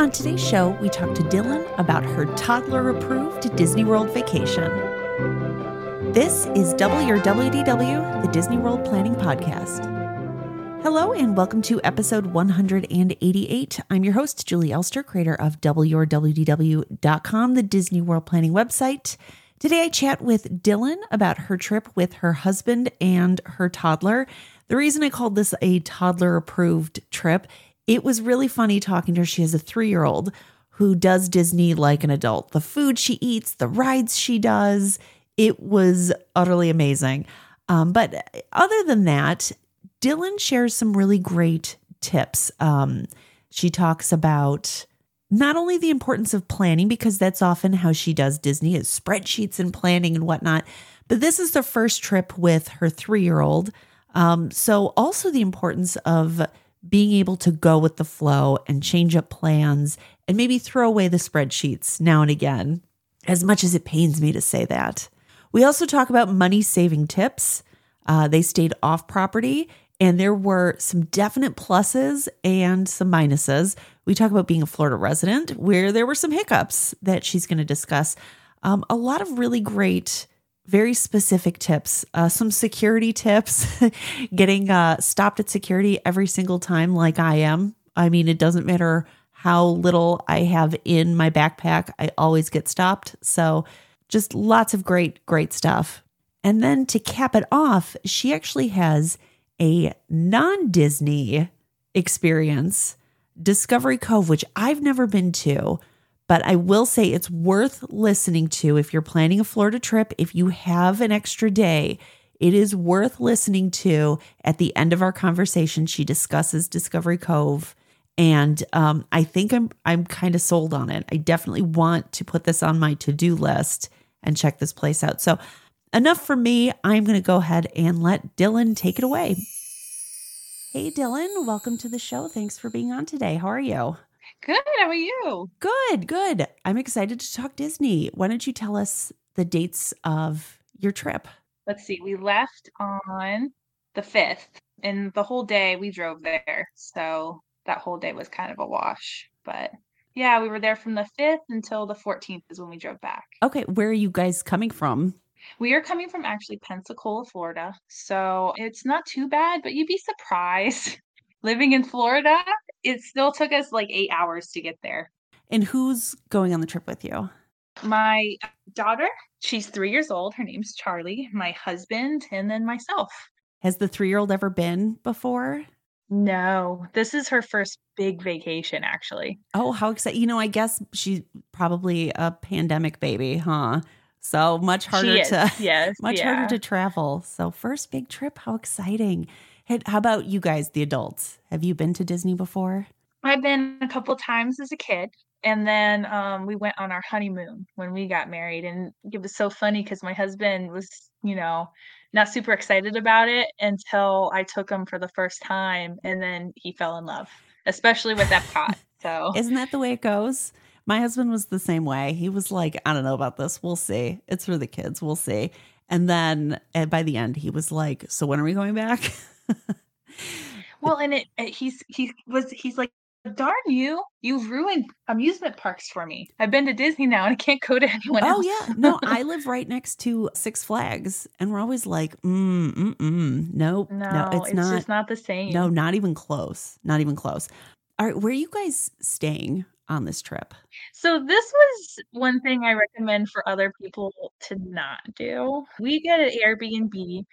On today's show, we talk to Dylan about her toddler approved Disney World vacation. This is Double Your WDW, the Disney World Planning Podcast. Hello, and welcome to episode 188. I'm your host, Julie Elster, creator of WRWDW.com, the Disney World Planning website. Today, I chat with Dylan about her trip with her husband and her toddler. The reason I called this a toddler approved trip, it was really funny talking to her. She has a three year old who does Disney like an adult. The food she eats, the rides she does, it was utterly amazing. Um, but other than that, Dylan shares some really great tips. Um, she talks about not only the importance of planning, because that's often how she does Disney is spreadsheets and planning and whatnot, but this is the first trip with her three year old. Um, so also the importance of being able to go with the flow and change up plans and maybe throw away the spreadsheets now and again, as much as it pains me to say that. We also talk about money saving tips. Uh, they stayed off property and there were some definite pluses and some minuses. We talk about being a Florida resident, where there were some hiccups that she's going to discuss. Um, a lot of really great, very specific tips, uh, some security tips, getting uh, stopped at security every single time, like I am. I mean, it doesn't matter how little I have in my backpack, I always get stopped. So, just lots of great, great stuff. And then to cap it off, she actually has a non Disney experience, Discovery Cove, which I've never been to, but I will say it's worth listening to if you're planning a Florida trip. If you have an extra day, it is worth listening to. At the end of our conversation, she discusses Discovery Cove. And um, I think I'm I'm kind of sold on it. I definitely want to put this on my to do list and check this place out. So enough for me. I'm going to go ahead and let Dylan take it away. Hey, Dylan, welcome to the show. Thanks for being on today. How are you? Good. How are you? Good, good. I'm excited to talk Disney. Why don't you tell us the dates of your trip? Let's see. We left on the 5th, and the whole day we drove there. So that whole day was kind of a wash. But yeah, we were there from the 5th until the 14th is when we drove back. Okay. Where are you guys coming from? We are coming from actually Pensacola, Florida. So it's not too bad, but you'd be surprised. Living in Florida, it still took us like eight hours to get there. And who's going on the trip with you? My daughter, she's three years old. Her name's Charlie, my husband, and then myself. Has the three year old ever been before? No, this is her first big vacation, actually. Oh, how exciting. You know, I guess she's probably a pandemic baby, huh? So much harder to yes, much yeah. harder to travel. So first big trip, how exciting. How about you guys, the adults? Have you been to Disney before? I've been a couple times as a kid. And then um, we went on our honeymoon when we got married. And it was so funny because my husband was, you know, not super excited about it until I took him for the first time. And then he fell in love, especially with Epcot. So, isn't that the way it goes? My husband was the same way. He was like, I don't know about this. We'll see. It's for the kids. We'll see. And then and by the end, he was like, So when are we going back? well, and it, it he's he was he's like darn you you've ruined amusement parks for me i've been to disney now and i can't go to anyone oh else. yeah no i live right next to six flags and we're always like mm, mm, mm. nope no, no it's, it's not just not the same no not even close not even close all right where are you guys staying on this trip so this was one thing i recommend for other people to not do we get an airbnb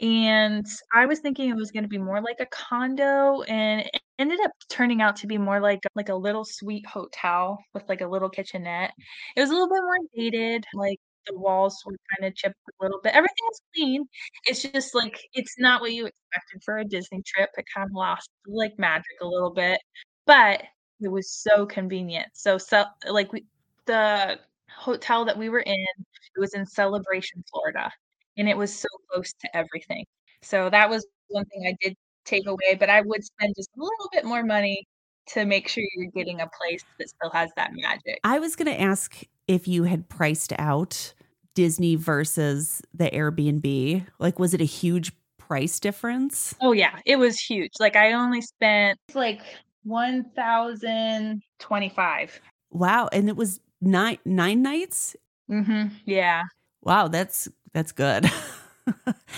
and I was thinking it was gonna be more like a condo, and it ended up turning out to be more like like a little suite hotel with, like, a little kitchenette. It was a little bit more dated, like, the walls were kinda chipped a little bit. Everything was clean. It's just, like, it's not what you expected for a Disney trip. It kinda lost, like, magic a little bit, but it was so convenient. So so like, we the hotel that we were in, it was in Celebration, Florida and it was so close to everything. So that was one thing I did take away, but I would spend just a little bit more money to make sure you're getting a place that still has that magic. I was going to ask if you had priced out Disney versus the Airbnb. Like, was it a huge price difference? Oh, yeah, it was huge. Like, I only spent like 1,025. Wow, and it was nine nine nights? Mhm. Yeah. Wow, that's that's good.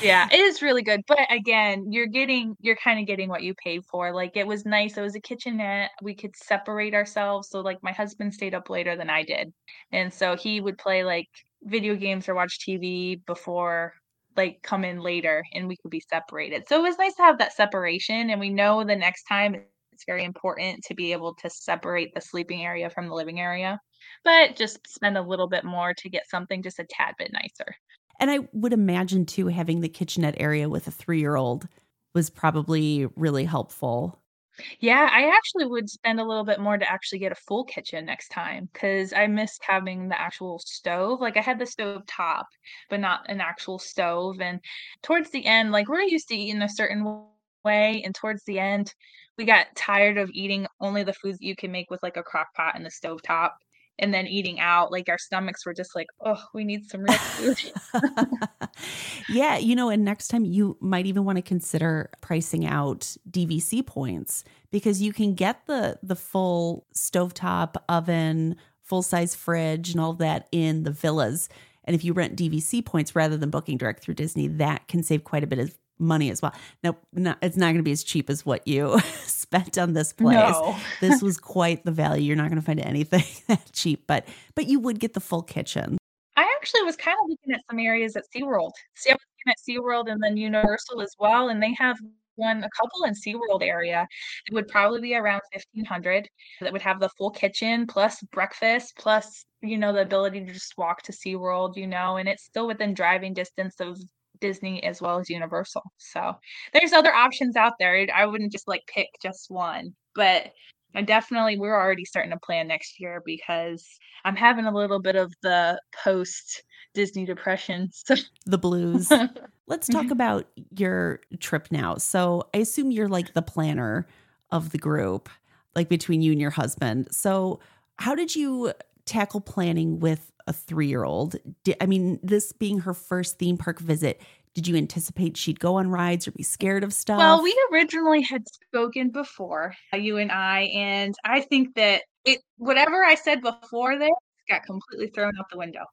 Yeah, it is really good, but again, you're getting you're kinda getting what you paid for, like, it was nice, it was a kitchenette, we could separate ourselves, so, like, my husband stayed up later than I did, and so he would play, like, video games or watch TV before like, come in later, and we could be separated, so it was nice to have that separation, and we know the next time it's very important to be able to separate the sleeping area from the living area, but just spend a little bit more to get something just a tad bit nicer. And I would imagine too having the kitchenette area with a three-year-old was probably really helpful. Yeah, I actually would spend a little bit more to actually get a full kitchen next time because I missed having the actual stove, like, I had the stove top, but not an actual stove, and towards the end, like, we're used to eating a certain way, and towards the end, we got tired of eating only the foods you can make with, like, a crock pot and a stove top, and then eating out, like, our stomachs were just like, oh we need some real food." Yeah, you know, and next time you might even wanna consider pricing out DVC points because you can get the the full stovetop oven, full-size fridge, and all that in the villas, and if you rent DVC points rather than booking direct through Disney, that can save quite a bit of money as well. Now, not it's not gonna be as cheap as what you spent on this place. No. This was quite the value, you're not gonna find anything that cheap, but but you would get the full kitchen. I actually was kinda looking at some areas at SeaWorld. See, I was looking at SeaWorld and then Universal as well, and they have one a couple in SeaWorld area. It would probably be around 1,500 that would have the full kitchen plus breakfast, plus, you know, the ability to just walk to SeaWorld, you know, and it's still within driving distance of Disney as well as Universal, so there's other options out there, I wouldn't just, like, pick just one, but I definitely we're already starting to plan next year because I'm having a little bit of the post-Disney depression, so The blues. Let's talk Mhm. about your trip now. So, I assume you're, like, the planner of the group, like, between you and your husband. So, how did you tackle planning with a three-year-old? I mean, this being her first theme park visit, did you anticipate she'd go on rides or be scared of stuff? Well, we originally had spoken before, uh, you and I, and I think that it whatever I said before this got completely thrown out the window.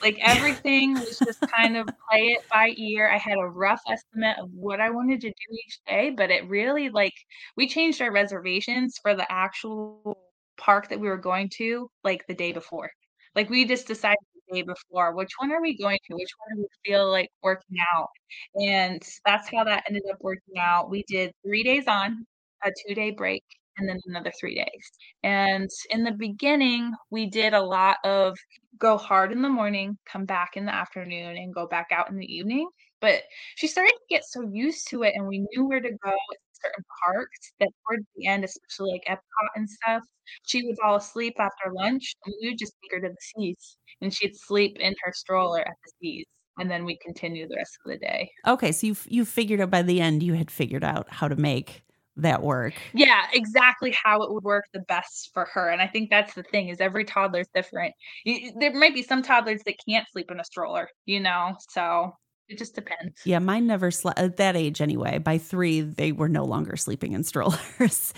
Like, everything was just kind of play it by ear. I had a rough estimate of what I wanted to do each day, but it really, like we changed our reservations for the actual park that we were going to, like, the day before. Like, we just decided the day before, "Which one are we going to? Which one do we feel like working out?" And that's how that ended up working out. We did 3 days on, a two-day break, and then another 3 days, and in the beginning, we did a lot of go hard in the morning, come back in the afternoon, and go back out in the evening, but she started to get so used to it, and we knew where to go certain parks that towards the end, especially, like, Epcot and stuff, she would fall asleep after lunch, and we would just take her to the Seas, and she'd sleep in her stroller at the Seas, and then we continue the rest of the day. Okay, so you you figured out by the end, you had figured out how to make that work. Yeah, exactly how it would work the best for her, and I think that's the thing is every toddler is different. Y y there might be some toddlers that can't sleep in a stroller, you know, so it just depends. Yeah, mine never slept at uh, that age anyway, by 3, they were no longer sleeping in strollers,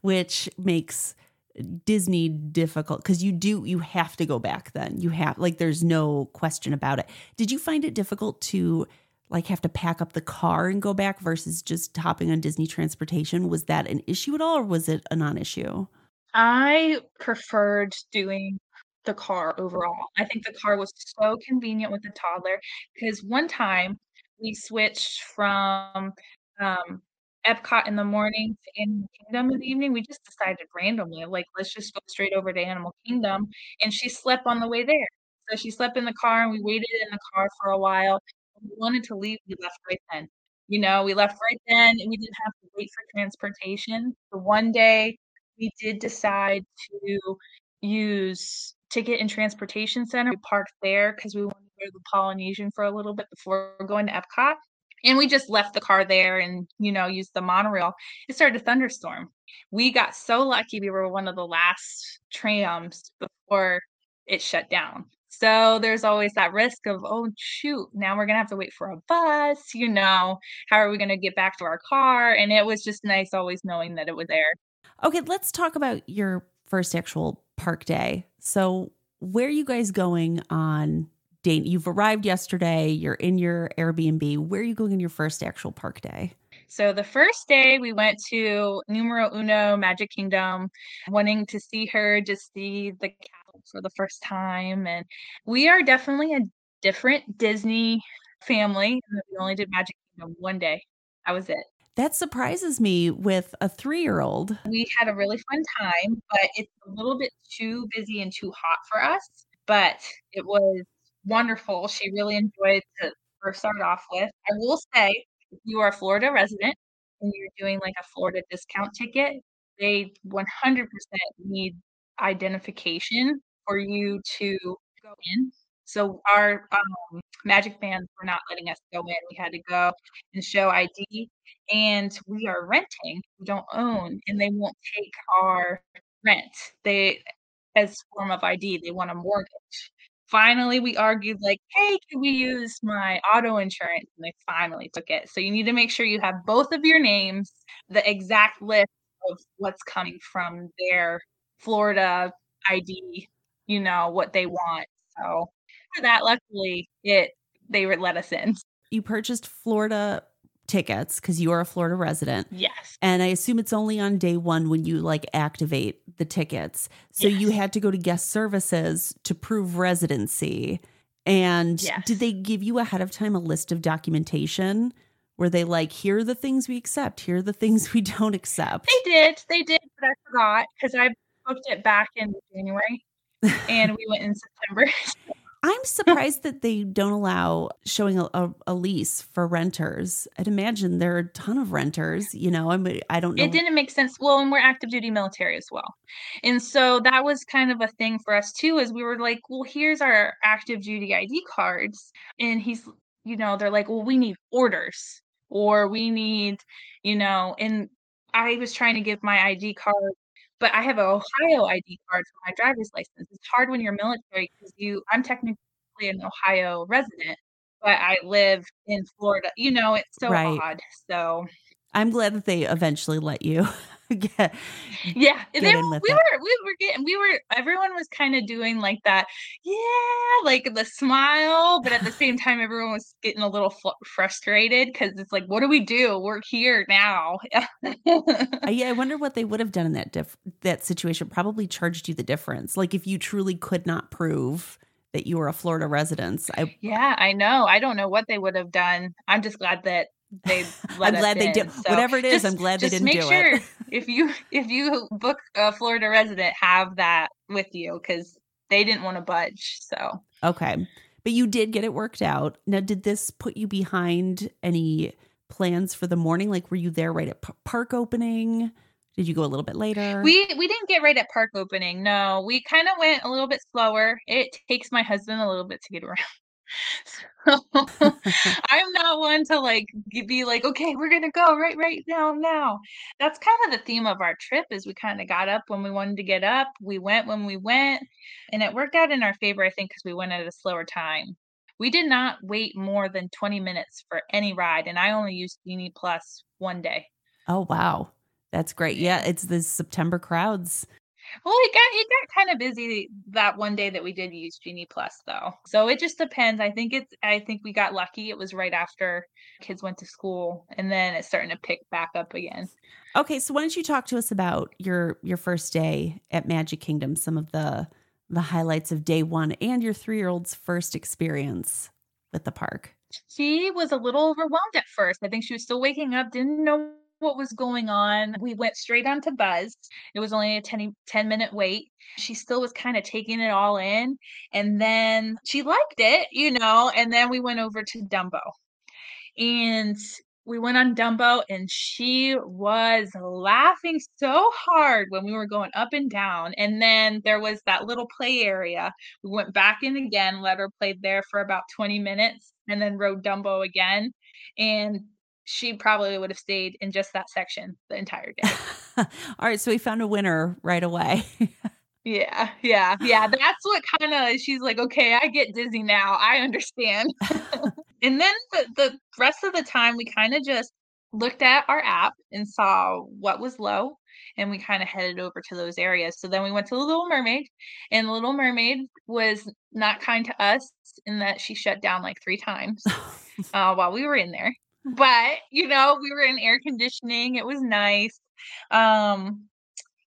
which makes Disney difficult because you do you have to go back then. You have like, there's no question about it. Did you find it difficult to, like, have to pack up the car and go back versus just hopping on Disney transportation? Was that an issue at all, or was it a non-issue? I preferred doing the car overall. I think the car was so convenient with the toddler because one time we switched from, um, Epcot in the morning to Animal Kingdom in the evening, we just decided randomly, like, "Let's just go straight over to Animal Kingdom," and she slept on the way there. So she slept in the car, and we waited in the car for a while. When we wanted to leave, we left right then. You know, we left right then, and we didn't have to wait for transportation. The one day we did decide to use Ticket and Transportation Center, we parked there because we wanted to go to the Polynesian for a little bit before going to Epcot, and we just left the car there and, you know, used the monorail. It started to thunderstorm. We got so lucky we were one of the last trams before it shut down. So, there's always that risk of, "Oh, shoot, now we're gonna have to wait for a bus," you know, "How are we gonna get back to our car?" And it was just nice always knowing that it was there. Okay, let's talk about your first actual park day. So, where are you guys going on day? You've arrived yesterday, you're in your Airbnb. Where are you going on your first actual park day? So the first day we went to Numero Uno Magic Kingdom, wanting to see her, just see the castle for the first time. And we are definitely a different Disney family. We only did Magic Kingdom one day. That was it. That surprises me with a three year old. We had a really fun time, but it's a little bit too busy and too hot for us. But it was wonderful. She really enjoyed to first start off with. I will say, if you are a Florida resident and you're doing like a Florida discount ticket, they 100% need identification for you to go in. So our um, MagicBands were not letting us go in. We had to go and show ID, and we are renting. We don't own, and they won't take our rent. They, as form of ID, they want a mortgage. Finally, we argued like, "Hey, can we use my auto insurance?" And they finally took it. So you need to make sure you have both of your names, the exact list of what's coming from their Florida ID, you know, what they want. So for that, luckily, it they would let us in. You purchased Florida tickets because you are a Florida resident. Yes. And I assume it's only on day one when you like activate the tickets. So Yes. you had to go to guest services to prove residency. And Yes. did they give you ahead of time a list of documentation? Were they like, here are the things we accept, here are the things we don't accept? They did. They did, but I forgot because I booked it back in January and we went in September. I'm surprised that they don't allow showing a, a, a lease for renters. I'd imagine there are a ton of renters. You know, I mean, I don't know. it didn't make sense. Well, and we're active duty military as well. And so that was kind of a thing for us too, is we were like, well, here's our active duty ID cards. And he's, you know, they're like, well, we need orders or we need, you know, and I was trying to give my ID card, but I have an Ohio ID card for my driver's license. It's hard when you're military because you, I'm technically an Ohio resident, but I live in Florida. You know, it's so Right. odd. So I'm glad that they eventually let you get. Yeah, get they, we it. were we were getting we were everyone was kind of doing like that, yeah, like the smile, but at the same time, everyone was getting a little fl- frustrated because it's like, what do we do? We're here now. Yeah, I wonder what they would have done in that diff- that situation. Probably charged you the difference. Like if you truly could not prove that you were a Florida resident. I, yeah, I know. I don't know what they would have done. I'm just glad that they. I'm glad they did. So Whatever it is, just- I'm glad they didn't make do sure it. if you if you book a Florida resident, have that with you because they didn't want to budge. So. Okay. But you did get it worked out. Now, did this put you behind any plans for the morning? Like, were you there right at p- park opening? Did you go a little bit later? We we didn't get right at park opening. No, we kind of went a little bit slower. It takes my husband a little bit to get around. I'm not one to like be like, okay, we're gonna go right right now now. That's kind of the theme of our trip is we kind of got up when we wanted to get up. We went when we went, and it worked out in our favor, I think, because we went at a slower time. We did not wait more than 20 minutes for any ride, and I only used Genie Plus one day. oh, wow. That's great. Yeah, it's the September crowds. Well, it got it got kind of busy that one day that we did use Genie Plus though. So it just depends. I think it's I think we got lucky. It was right after kids went to school and then it's starting to pick back up again. Okay, so why don't you talk to us about your your first day at Magic Kingdom, some of the the highlights of day one and your three year old's first experience with the park. She was a little overwhelmed at first. I think she was still waking up, didn't know what was going on. We went straight on to Buzz. It was only a 10, 10 minute wait. She still was kind of taking it all in. And then she liked it, you know, and then we went over to Dumbo. And we went on Dumbo and she was laughing so hard when we were going up and down. And then there was that little play area. We went back in again, let her play there for about 20 minutes, and then rode Dumbo again. And she probably would have stayed in just that section the entire day. All right, so we found a winner right away. Yeah, yeah, yeah. That's what kind of she's like, okay, I get dizzy now. I understand. and then the, the rest of the time, we kind of just looked at our app and saw what was low and we kind of headed over to those areas. So then we went to the Little Mermaid, and the Little Mermaid was not kind to us in that she shut down like three times uh, while we were in there. But you know, we were in air conditioning. It was nice. Um,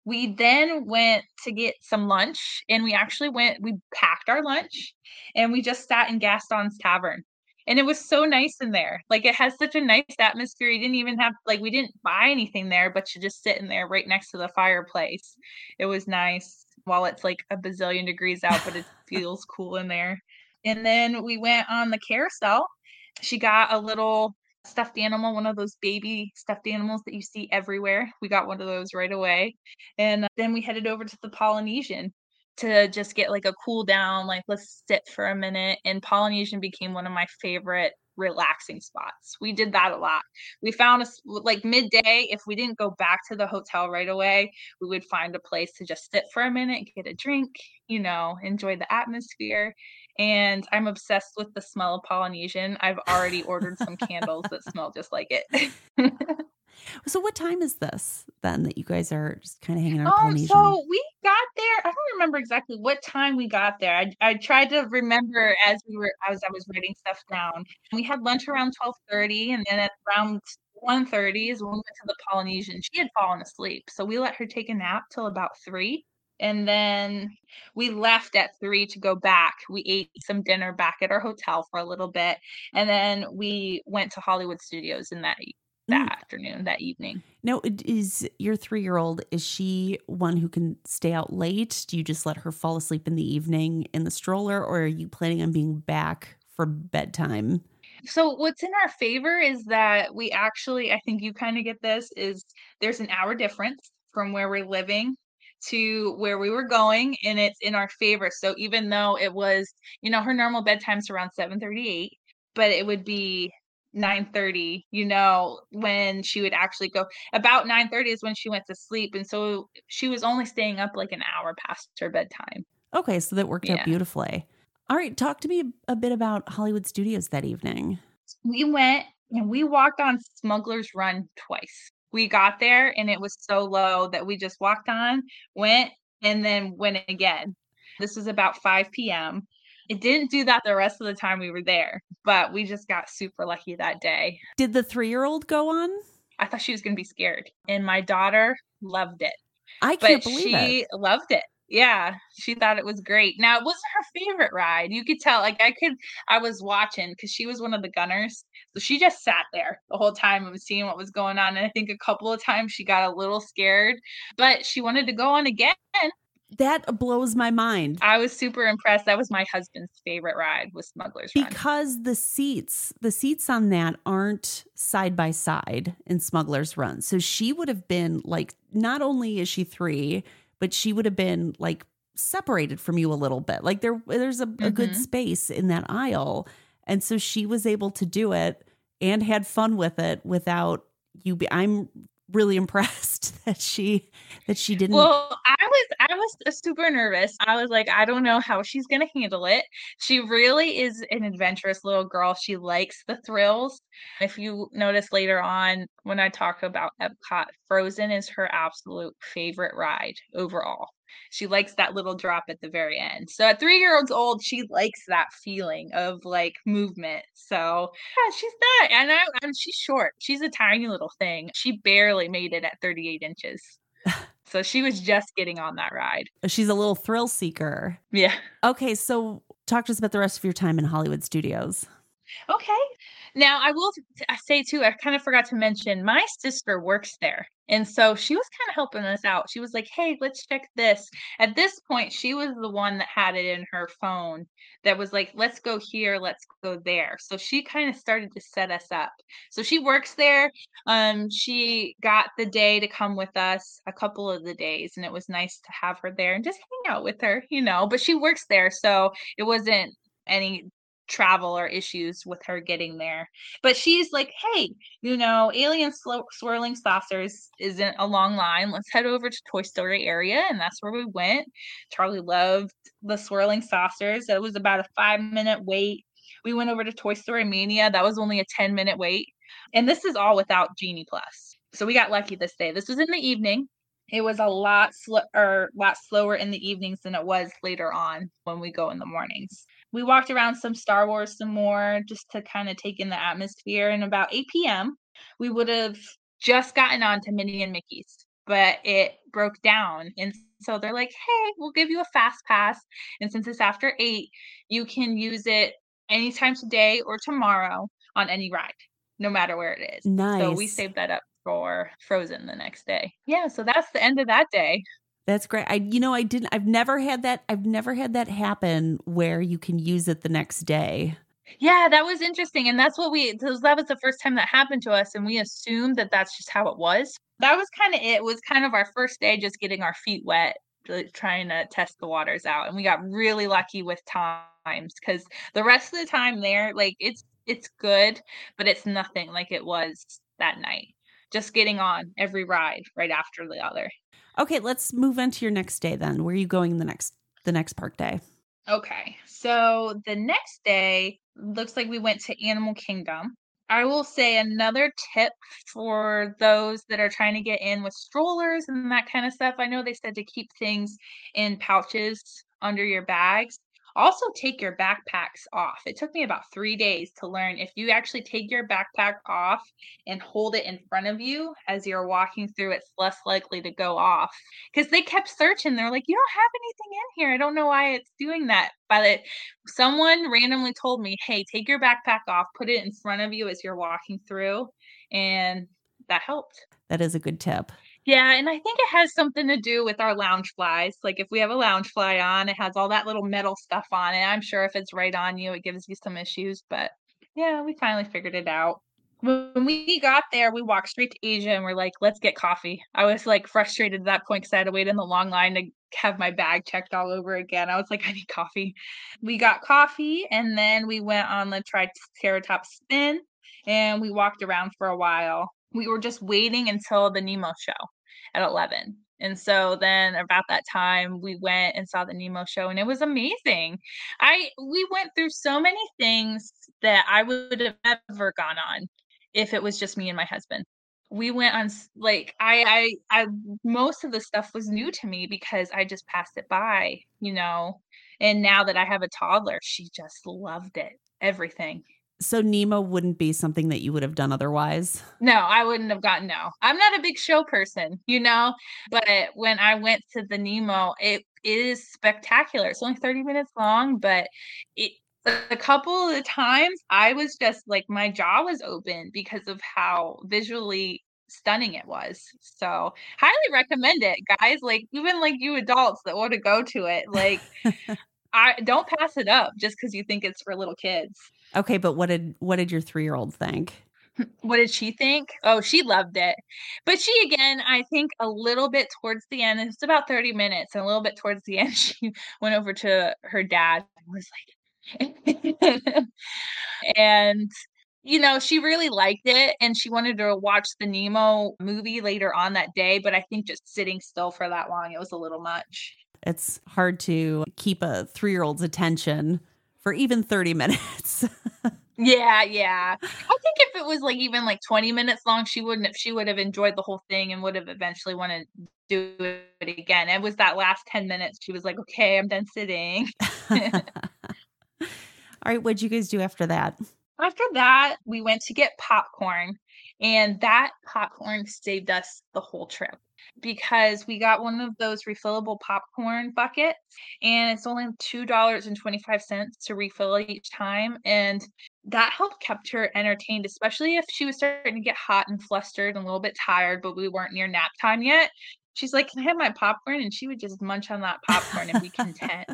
we then went to get some lunch, and we actually went. We packed our lunch, and we just sat in Gaston's Tavern and it was so nice in there. Like it has such a nice atmosphere. You didn't even have like we didn't buy anything there, but you just sit in there right next to the fireplace. It was nice while it's like a bazillion degrees out, but it feels cool in there. And then we went on the carousel. She got a little stuffed animal, one of those baby stuffed animals that you see everywhere. We got one of those right away. And uh, then we headed over to the Polynesian to just get like a cool down, like let's sit for a minute. And Polynesian became one of my favorite relaxing spots. We did that a lot. We found us like midday, if we didn't go back to the hotel right away, we would find a place to just sit for a minute, get a drink, you know, enjoy the atmosphere. And I'm obsessed with the smell of Polynesian. I've already ordered some candles that smell just like it. So what time is this then that you guys are just kind of hanging out? Um, Polynesian? so we got there. I don't remember exactly what time we got there. I, I tried to remember as we were as I was writing stuff down. We had lunch around twelve thirty, and then at around 1.30 is when we went to the Polynesian. She had fallen asleep, so we let her take a nap till about three. And then we left at three to go back. We ate some dinner back at our hotel for a little bit. And then we went to Hollywood Studios in that that mm. afternoon, that evening. Now, is your three year old, is she one who can stay out late? Do you just let her fall asleep in the evening in the stroller, or are you planning on being back for bedtime? So, what's in our favor is that we actually, I think you kind of get this, is there's an hour difference from where we're living to where we were going and it's in our favor. So even though it was you know her normal bedtime's around 7:38 but it would be 9:30 you know when she would actually go. About 9:30 is when she went to sleep and so she was only staying up like an hour past her bedtime. Okay so that worked yeah. out beautifully. All right talk to me a bit about hollywood studios that evening. We went and we walked on smuggler's run twice we got there and it was so low that we just walked on went and then went again this was about 5 p.m it didn't do that the rest of the time we were there, but we just got super lucky that day. Did the three year old go on? I thought she was going to be scared, and my daughter loved it. I can't but believe she it. loved it. Yeah, she thought it was great. Now it wasn't her favorite ride. You could tell. Like I could, I was watching because she was one of the gunners, so she just sat there the whole time and was seeing what was going on. And I think a couple of times she got a little scared, but she wanted to go on again that blows my mind. I was super impressed. That was my husband's favorite ride was Smuggler's Run. Because the seats, the seats on that aren't side by side in Smuggler's Run. So she would have been like not only is she 3, but she would have been like separated from you a little bit. Like there there's a, mm-hmm. a good mm-hmm. space in that aisle. And so she was able to do it and had fun with it without you be I'm really impressed that she that she didn't well i was i was super nervous. I was like i don't know how she's gonna handle it. She really is an adventurous little girl. She likes the thrills. If you notice later on when i talk about epcot frozen is her absolute favorite ride overall she likes that little drop at the very end. So at three year olds old, she likes that feeling of like movement. So yeah, she's not, and I, and she's short. She's a tiny little thing. She barely made it at 38 inches. so she was just getting on that ride. She's a little thrill seeker. Yeah. Okay, so talk to us about the rest of your time in Hollywood studios. Okay. Now, I will say too, I kind of forgot to mention my sister works there. And so she was kind of helping us out. She was like, hey, let's check this. At this point, she was the one that had it in her phone that was like, let's go here, let's go there. So she kind of started to set us up. So she works there. Um, she got the day to come with us a couple of the days, and it was nice to have her there and just hang out with her, you know. But she works there, so it wasn't any travel or issues with her getting there. But she's like, hey, you know, alien swirling saucers isn't a long line. Let's head over to Toy Story area. And that's where we went. Charlie loved the swirling saucers. It was about a five minute wait. We went over to Toy Story Mania. That was only a 10 minute wait. And this is all without Genie Plus. So we got lucky this day. This was in the evening. it was a lot sl- or lot slower in the evenings than it was later on when we go in the mornings. We walked around some Star Wars some more just to kind of take in the atmosphere. And about 8 p.m., we would have just gotten on to Minnie and Mickey's, but it broke down. And so they're like, hey, we'll give you a fast pass. And since it's after eight, you can use it anytime today or tomorrow on any ride, no matter where it is. Nice. So we saved that up for Frozen the next day. Yeah, so that's the end of that day. That's great. I you know I didn't I've never had that I've never had that happen where you can use it the next day. Yeah, that was interesting. And that's what we, that was the first time that happened to us. And we assumed that that's just how it was. That was kind of it. it was kind of our first day just getting our feet wet, like, trying to test the waters out. And we got really lucky with times because the rest of the time there, like it's, it's good, but it's nothing like it was that night. Just getting on every ride right after the other. Okay, let's move into your next day then. Where are you going the next the next park day? Okay. So the next day looks like we went to Animal Kingdom. I will say another tip for those that are trying to get in with strollers and that kind of stuff. I know they said to keep things in pouches under your bags. Also, take your backpacks off. It took me about three days to learn if you actually take your backpack off and hold it in front of you as you're walking through, it's less likely to go off. Because they kept searching. They're like, you don't have anything in here. I don't know why it's doing that. But someone randomly told me, hey, take your backpack off, put it in front of you as you're walking through. And that helped. That is a good tip. Yeah, and I think it has something to do with our Loungeflies. Like if we have a Loungefly on, it has all that little metal stuff on it. I'm sure if it's right on you, it gives you some issues, but yeah, we finally figured it out. When we got there, we walked straight to Asia and we're like, let's get coffee. I was like frustrated at that point because I had to wait in the long line to have my bag checked all over again. I was like, I need coffee. We got coffee and then we went on the TriceraTop Spin and we walked around for a while. We were just waiting until the Nemo show at 11. And so then about that time we went and saw the Nemo show and it was amazing. I we went through so many things that I would have ever gone on if it was just me and my husband. We went on like I I I most of the stuff was new to me because I just passed it by, you know. And now that I have a toddler, she just loved it. Everything. So Nemo wouldn't be something that you would have done otherwise? No, I wouldn't have gotten no. I'm not a big show person, you know, but when I went to the Nemo, it is spectacular. It's only 30 minutes long, but it a couple of times I was just like my jaw was open because of how visually stunning it was. So highly recommend it, guys. Like even like you adults that want to go to it, like I don't pass it up just because you think it's for little kids. Okay, but what did what did your three year old think? What did she think? Oh, she loved it. But she again, I think a little bit towards the end, it's about 30 minutes, and a little bit towards the end, she went over to her dad and was like and you know, she really liked it and she wanted to watch the Nemo movie later on that day, but I think just sitting still for that long, it was a little much. It's hard to keep a three year old's attention for even 30 minutes. yeah, yeah. I think if it was like even like 20 minutes long, she wouldn't have, she would have enjoyed the whole thing and would have eventually wanted to do it again. It was that last 10 minutes she was like, "Okay, I'm done sitting." All right, what'd you guys do after that? After that, we went to get popcorn, and that popcorn saved us the whole trip because we got one of those refillable popcorn buckets and it's only $2.25 to refill each time and that helped kept her entertained especially if she was starting to get hot and flustered and a little bit tired but we weren't near nap time yet. She's like can i have my popcorn? and she would just munch on that popcorn and be content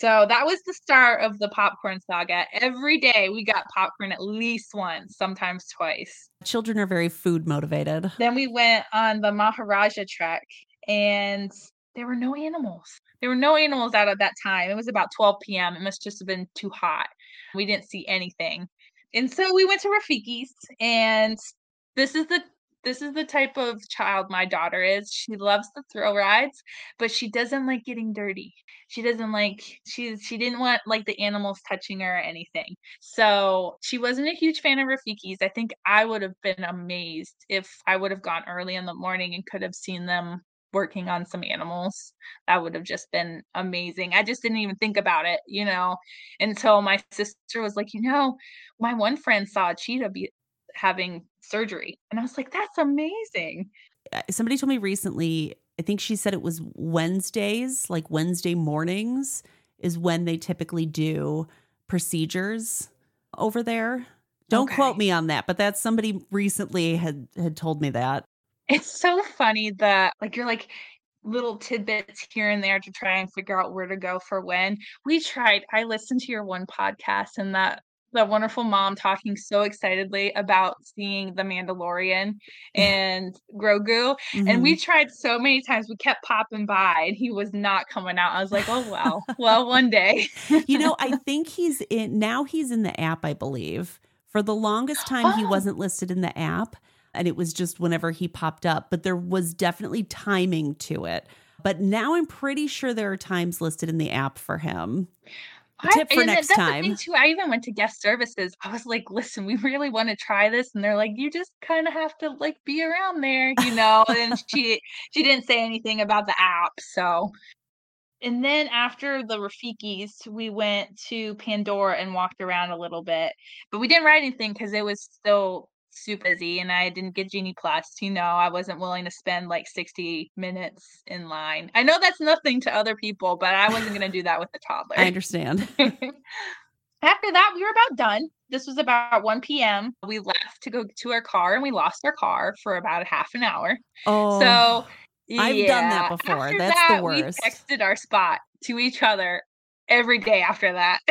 so that was the start of the popcorn saga. Every day we got popcorn at least once, sometimes twice. Children are very food motivated. Then we went on the Maharaja trek and there were no animals. There were no animals out at that time. It was about 12 p.m. It must just have been too hot. We didn't see anything. And so we went to Rafiki's and this is the this is the type of child my daughter is. She loves the thrill rides, but she doesn't like getting dirty. She doesn't like she she didn't want like the animals touching her or anything. So she wasn't a huge fan of Rafiki's. I think I would have been amazed if I would have gone early in the morning and could have seen them working on some animals. That would have just been amazing. I just didn't even think about it, you know, until my sister was like, you know, my one friend saw a cheetah be having surgery. And I was like, that's amazing. Somebody told me recently, I think she said it was Wednesdays, like Wednesday mornings is when they typically do procedures over there. Don't okay. quote me on that, but that's somebody recently had had told me that. It's so funny that like you're like little tidbits here and there to try and figure out where to go for when. We tried. I listened to your one podcast and that that wonderful mom talking so excitedly about seeing the Mandalorian and Grogu. Mm-hmm. And we mm-hmm. tried so many times, we kept popping by and he was not coming out. I was like, oh, well, well, one day. you know, I think he's in now, he's in the app, I believe. For the longest time, oh. he wasn't listed in the app and it was just whenever he popped up, but there was definitely timing to it. But now I'm pretty sure there are times listed in the app for him. Tip I, for next time. too. I even went to guest services. I was like, "Listen, we really want to try this," and they're like, "You just kind of have to like be around there, you know." and she she didn't say anything about the app, so. And then after the Rafikis, we went to Pandora and walked around a little bit, but we didn't write anything because it was still super busy and I didn't get Genie Plus. You know, I wasn't willing to spend like 60 minutes in line. I know that's nothing to other people, but I wasn't going to do that with a toddler. I understand. After that, we were about done. This was about 1 p.m. We left to go to our car and we lost our car for about a half an hour. Oh, so I've yeah. done that before. After That's that, the worst. We texted our spot to each other every day after that.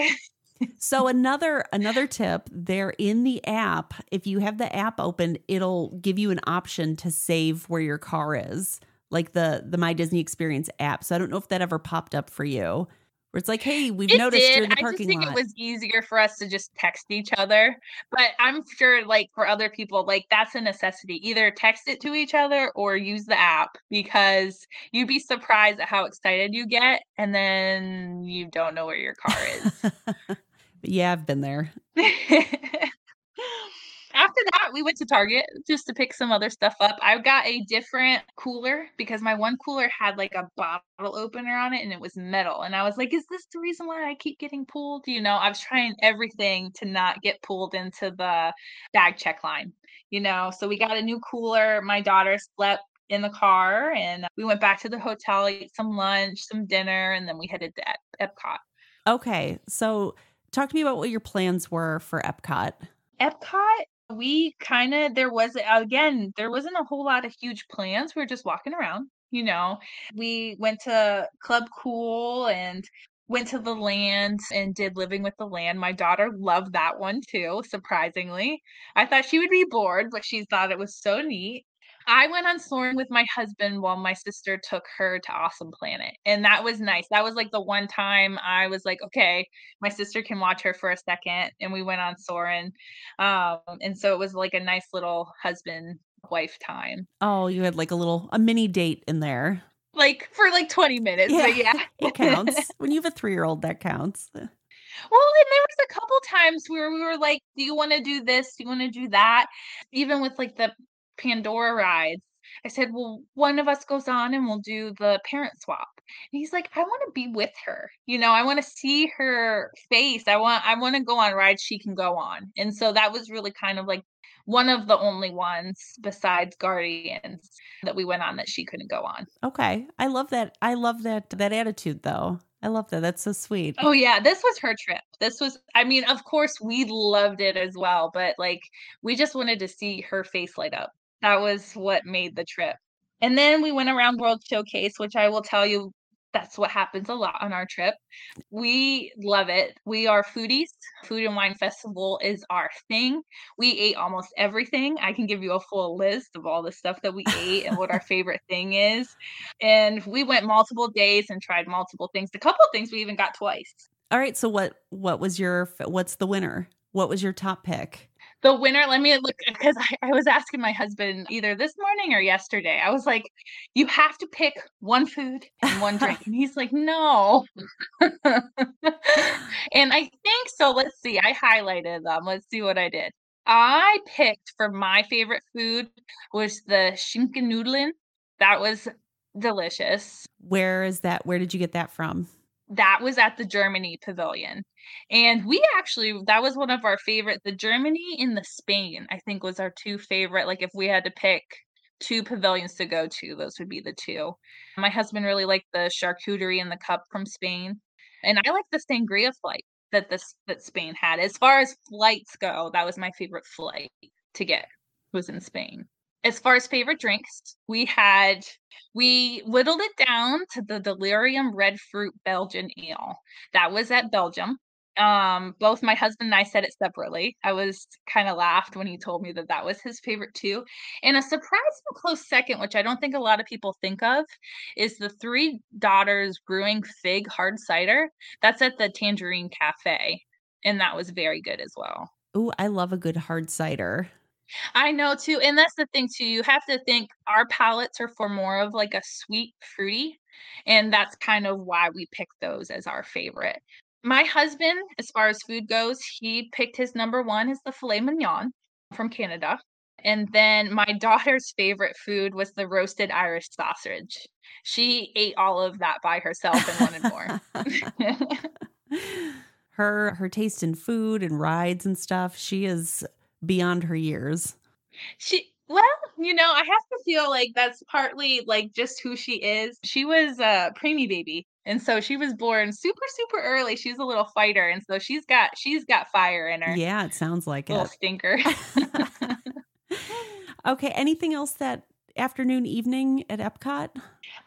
so another another tip there in the app if you have the app open it'll give you an option to save where your car is like the the my disney experience app so i don't know if that ever popped up for you where it's like hey we've it noticed did. you're in the parking I just think lot. it was easier for us to just text each other but i'm sure like for other people like that's a necessity either text it to each other or use the app because you'd be surprised at how excited you get and then you don't know where your car is Yeah, I've been there. After that, we went to Target just to pick some other stuff up. I got a different cooler because my one cooler had like a bottle opener on it and it was metal. And I was like, is this the reason why I keep getting pulled? You know, I was trying everything to not get pulled into the bag check line, you know. So we got a new cooler. My daughter slept in the car and we went back to the hotel, ate some lunch, some dinner, and then we headed to Epcot. Okay. So Talk to me about what your plans were for Epcot. Epcot, we kind of, there was, again, there wasn't a whole lot of huge plans. We were just walking around, you know. We went to Club Cool and went to the land and did living with the land. My daughter loved that one too, surprisingly. I thought she would be bored, but she thought it was so neat. I went on Soarin' with my husband while my sister took her to Awesome Planet. And that was nice. That was like the one time I was like, okay, my sister can watch her for a second. And we went on Soarin'. Um, and so it was like a nice little husband wife time. Oh, you had like a little a mini date in there. Like for like 20 minutes. Yeah. yeah. it counts. when you have a three year old, that counts. Well, and there was a couple times where we were like, "Do you want to do this? Do you want to do that?" Even with like the Pandora rides. I said, Well, one of us goes on and we'll do the parent swap. And he's like, I want to be with her. You know, I want to see her face. I want I want to go on rides she can go on. And so that was really kind of like one of the only ones besides Guardians that we went on that she couldn't go on. Okay. I love that. I love that that attitude though. I love that. That's so sweet. Oh yeah, this was her trip. This was I mean, of course we loved it as well, but like we just wanted to see her face light up. That was what made the trip. And then we went around mm-hmm. World Showcase, which I will tell you that's what happens a lot on our trip. We love it. We are foodies. Food and Wine Festival is our thing. We ate almost everything. I can give you a full list of all the stuff that we ate and what our favorite thing is. And we went multiple days and tried multiple things. A couple of things we even got twice. All right, so what what was your what's the winner? What was your top pick? The winner let me look because I, I, was asking my husband either this morning or yesterday i was like you have to pick one food and one drink and he's like no and i think so let's see i highlighted them let's see what i did i picked for my favorite food was the Schinken Nudeln that was Delicious. Where is that? Where did you get that from? That was at the Germany pavilion. And we actually that was one of our favorite the Germany and the Spain, I think was our two favorite like if we had to pick two pavilions to go to, those would be the two. My husband really liked the charcuterie and the cup from Spain. And I like the sangria flight that this that Spain had. As far as flights go, that was my favorite flight to get was in Spain. As far as favorite drinks, we had we whittled it down to the delirium red fruit Belgian ale. That was at Belgium. Um, both my husband and I said it separately. I was kind of laughed when he told me that that was his favorite too. And a surprising close second, which I don't think a lot of people think of, is the Three Daughters Brewing Fig Hard Cider. That's at the Tangierine Cafe, and that was very good as well. Ooh, I love a good hard cider. I know too, and that's the thing too. You have to think our palates are for more of like a sweet, fruity, and that's kind of why we pick those as our favorite. My husband, as far as food goes, he picked his number one is the filet mignon from Canada. And then my daughter's favorite food was the roasted Irish sausage. She ate all of that by herself and wanted more. her her taste in food and rides and stuff, she is beyond her years. She well, you know, I have to feel like that's partly like just who she is. She was a preemie baby. And so she was born super, super early. She's a little fighter. And so she's got she's got fire in her. Yeah, it sounds like little it. stinker. okay. Anything else that afternoon, evening at Epcot?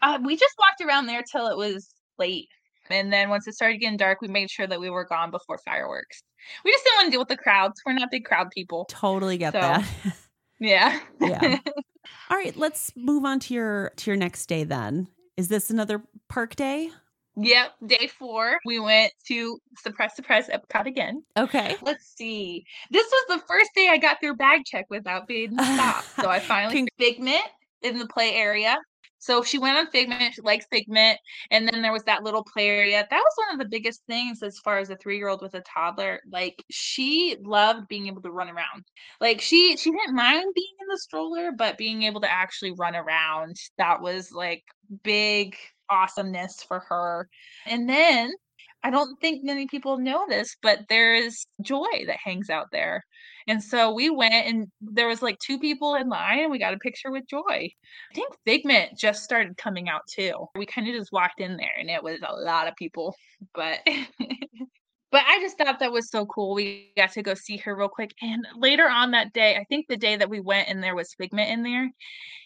Uh, we just walked around there till it was late. And then once it started getting dark, we made sure that we were gone before fireworks. We just didn't want to deal with the crowds. We're not big crowd people. Totally get so, that. Yeah. yeah. All right, let's move on to your to your next day then. Is this another park day? Yep, day four. We went to Surprise Surprise Epcot again. Okay. Let's see. This was the first day I got through bag check without being stopped. so I finally Figment in the play area. So she went on Figment, she likes Figment. And then there was that little play area. That was one of the biggest things as far as a three year old with a toddler. Like she loved being able to run around. Like she she didn't mind being in the stroller, but being able to actually run around, that was like big awesomeness for her. And then I don't think many people know this, but there's joy that hangs out there. And so we went and there was like two people in line and we got a picture with Joy. I think Figment just started coming out too. We kind of just walked in there and it was a lot of people, but but I just thought that was so cool. We got to go see her real quick. And later on that day, I think the day that we went and there was Figment in there,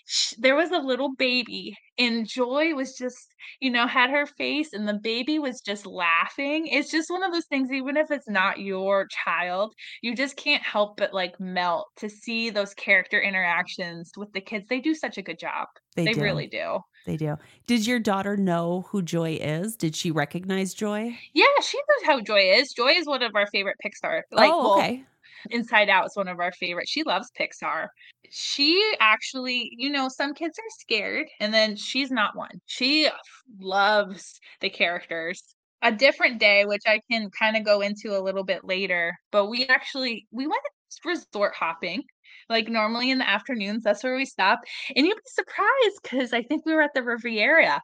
she, there was a little baby and Joy was just, you know, had her face and the baby was just laughing. It's just one of those things, even if it's not your child, you just can't help but like melt to see those character interactions with the kids. They do such a good job. They, they really do. They do. Did your daughter know who Joy is? Did she recognize Joy? Yeah, she knows how Joy is. Joy is one of our favorite Pixar. Like, oh, okay. Well, Inside Out is one of our favorites. She loves Pixar. She actually, you know, some kids are scared, and then she's not one. She loves the characters. A different day, which I can kind of go into a little bit later, but we actually we went resort hopping like normally in the afternoons, that's where we stop. And you'd be surprised because I think we were at the Riviera.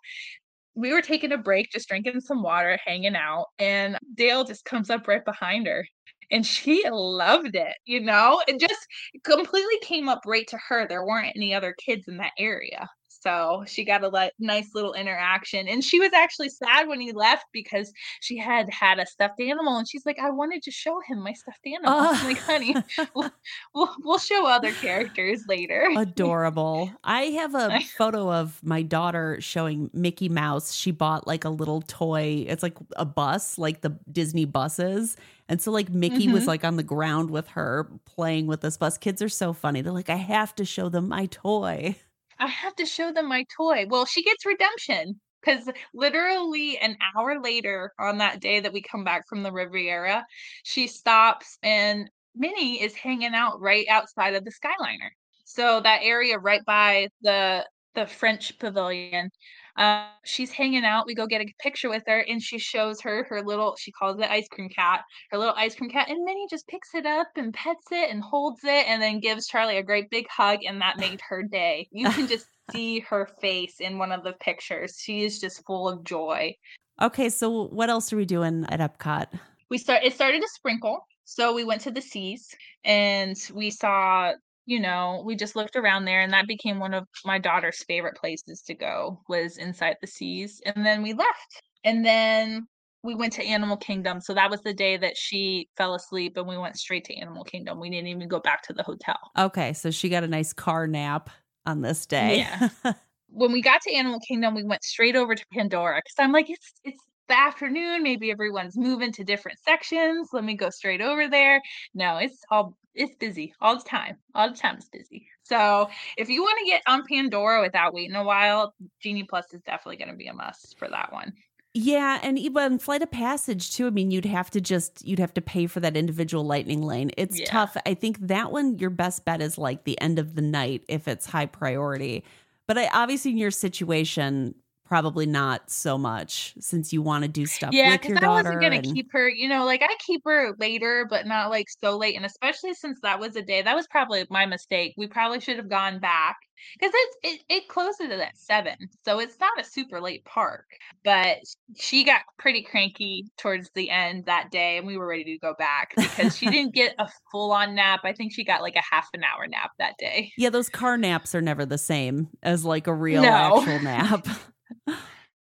We were taking a break, just drinking some water, hanging out, and Dale just comes up right behind her. And she loved it, you know, it just completely came up right to her. There weren't any other kids in that area. So she got a le- nice little interaction. And she was actually sad when he left because she had had a stuffed animal. And she's like, I wanted to show him my stuffed animal. Uh. Like, honey, we'll, we'll, we'll show other characters later. Adorable. I have a photo of my daughter showing Mickey Mouse. She bought like a little toy. It's like a bus, like the Disney buses. And so like Mickey mm-hmm. was like on the ground with her playing with this bus. Kids are so funny. They're like, I have to show them my toy. I have to show them my toy. Well, she gets redemption because literally an hour later on that day that we come back from the Riviera, she stops and Minnie is hanging out right outside of the Skyliner. So that area right by the the French pavilion uh, she's hanging out. We go get a picture with her, and she shows her her little. She calls it ice cream cat. Her little ice cream cat, and Minnie just picks it up and pets it and holds it, and then gives Charlie a great big hug, and that made her day. You can just see her face in one of the pictures. She is just full of joy. Okay, so what else are we doing at Epcot? We start it started to sprinkle. So we went to the seas and we saw, you know, we just looked around there and that became one of my daughter's favorite places to go was inside the seas. And then we left. And then we went to Animal Kingdom. So that was the day that she fell asleep and we went straight to Animal Kingdom. We didn't even go back to the hotel. Okay, so she got a nice car nap on this day. Yeah. when we got to Animal Kingdom, we went straight over to Pandora because I'm like, it's it's the afternoon. Maybe everyone's moving to different sections. Let me go straight over there. No, it's all it's busy all the time. All the time it's busy. So if you want to get on Pandora without waiting a while, Genie Plus is definitely going to be a must for that one. Yeah, and even Flight of Passage too. I mean, you'd have to just you'd have to pay for that individual lightning lane. It's Yeah. tough. I think that one your best bet is like the end of the night if it's high priority. But I obviously in your situation probably not so much since you want to do stuff Yeah, because I wasn't gonna and- keep her, you know, like I keep her later, but not like so late. And especially since that was a day, that was probably my mistake. We probably should have gone back because it's it, it closes at seven, so it's not a super late park. But she got pretty cranky towards the end that day, and we were ready to go back because she didn't get a full on nap. I think she got like a half an hour nap that day. yeah, those car naps are never the same as like a real No. actual nap.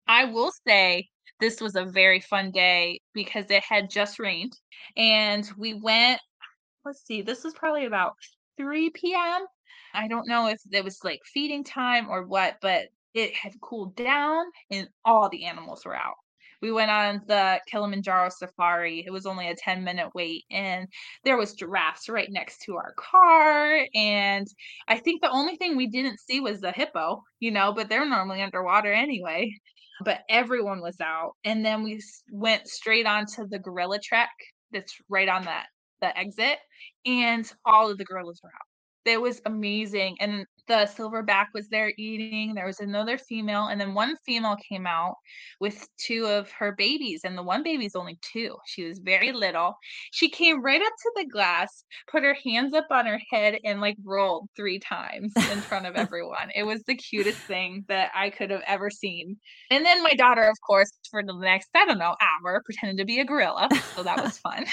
I will say this was a very fun day because it had just rained and we went let's see this was probably about 3 p.m. I don't know if it was like feeding time or what but it had cooled down and all the animals were out. We went on the Kilimanjaro safari. It was only a 10 minute wait and there was giraffes right next to our car and I think the only thing we didn't see was the hippo, you know, but they're normally underwater anyway but everyone was out and then we went straight onto the gorilla track that's right on that the exit and all of the gorillas were out it was amazing and the silverback was there eating there was another female and then one female came out with two of her babies and the one baby's only two she was very little she came right up to the glass put her hands up on her head and like rolled three times in front of everyone it was the cutest thing that i could have ever seen and then my daughter, of course, for the next, I don't know, hour, pretended to be a gorilla. So that was fun.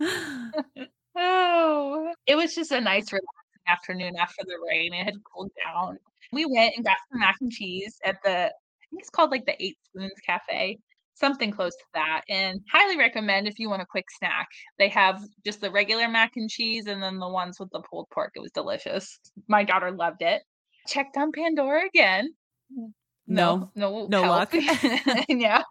oh, it was just a nice, relaxing afternoon after the rain. It had cooled down. We went and got some mac and cheese at the, I think it's called like the Eight Spoons Cafe, something close to that. And highly recommend if you want a quick snack. They have just the regular mac and cheese and then the ones with the pulled pork. It was delicious. My daughter loved it. Checked on Pandora again. Mm, no, no, no help. luck. yeah.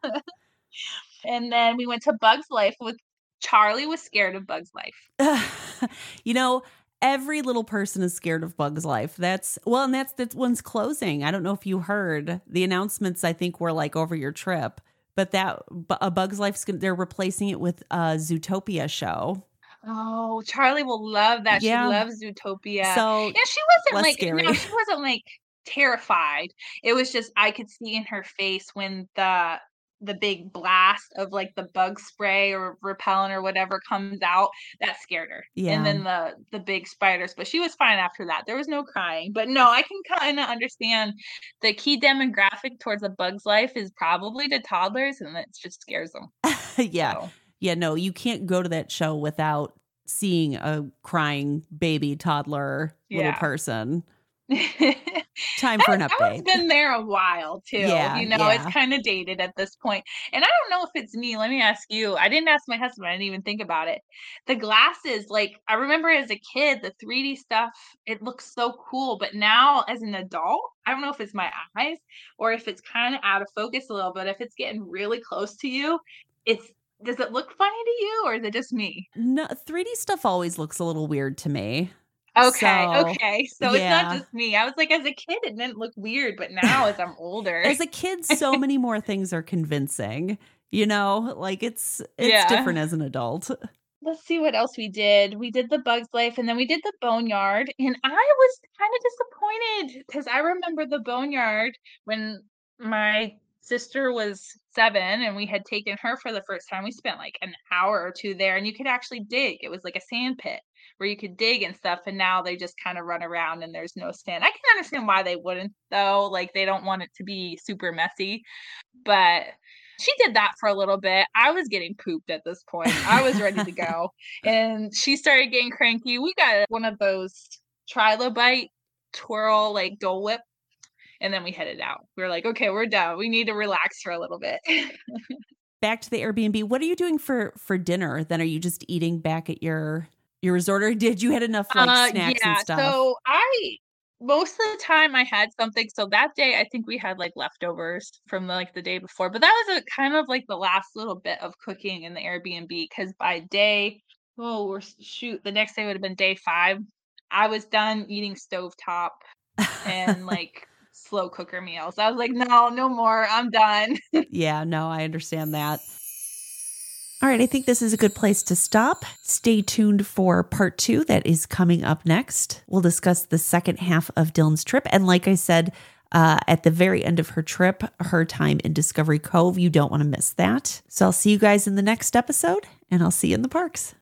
And then we went to Bugs Life with Charlie was scared of Bugs Life. you know, every little person is scared of Bugs Life. That's well, and that's that one's closing. I don't know if you heard the announcements. I think were like over your trip, but that a uh, Bugs Life's gonna- they're replacing it with a Zootopia show. Oh, Charlie will love that. Yeah. She loves Zootopia. So yeah, she wasn't like scary. no, she wasn't like terrified. It was just I could see in her face when the the big blast of like the bug spray or repellent or whatever comes out that scared her Yeah. and then the the big spiders but she was fine after that there was no crying but no i can kind of understand the key demographic towards a bug's life is probably to toddlers and that just scares them yeah, so. yeah. No, you can't go to that show without seeing a crying baby, toddler, little person. Time for an update. been there a while too. Yeah, you know, yeah. it's kind of dated at this point. And I don't know if it's me. Let me ask you. I didn't ask my husband. I didn't even think about it. The glasses, like I remember as a kid, the 3D stuff, it looks so cool. But now as an adult, I don't know if it's my eyes or if it's kind of out of focus a little bit. If it's getting really close to you, it's does it look funny to you or is it just me? No, 3D stuff always looks a little weird to me. Okay, So, okay. So it's not just me. I was like, as a kid, it didn't look weird, but now as I'm older, As a kid, so many more things are convincing. You know, like it's it's Yeah. different as an adult. let's see what else we did. We did the Bugs Life and then we did the Boneyard. And I was kind of disappointed because I remember the Boneyard when my sister was seven and we had taken her for the first time. We spent like an hour or two there and you could actually dig. It was like a sand pit where you could dig and stuff. And now they just kind of run around and there's no sand. I can understand why they wouldn't though. Like they don't want it to be super messy. But she did that for a little bit. I was getting pooped at this point. I was ready to go. And she started getting cranky. We got one of those trilobite twirl like Dole Whip and then we headed out. We were like, okay, we're done. We need to relax for a little bit. back to the Airbnb. What are you doing for for dinner? Then are you just eating back at your your resort, or did you had enough like uh, snacks yeah, and stuff? So I most of the time I had something. So that day I think we had like leftovers from like the day before, but that was a kind of like the last little bit of cooking in the Airbnb because by day oh we're shoot the next day would have been day five. I was done eating stovetop and like slow cooker meals. I was like, no, no more. I'm done. yeah, no, I understand that. All right, I think this is a good place to stop. Stay tuned for part two that is coming up next. We'll discuss the second half of Dylan's trip. And like I said, uh, at the very end of her trip, her time in Discovery Cove, you don't want to miss that. So I'll see you guys in the next episode, and I'll see you in the parks.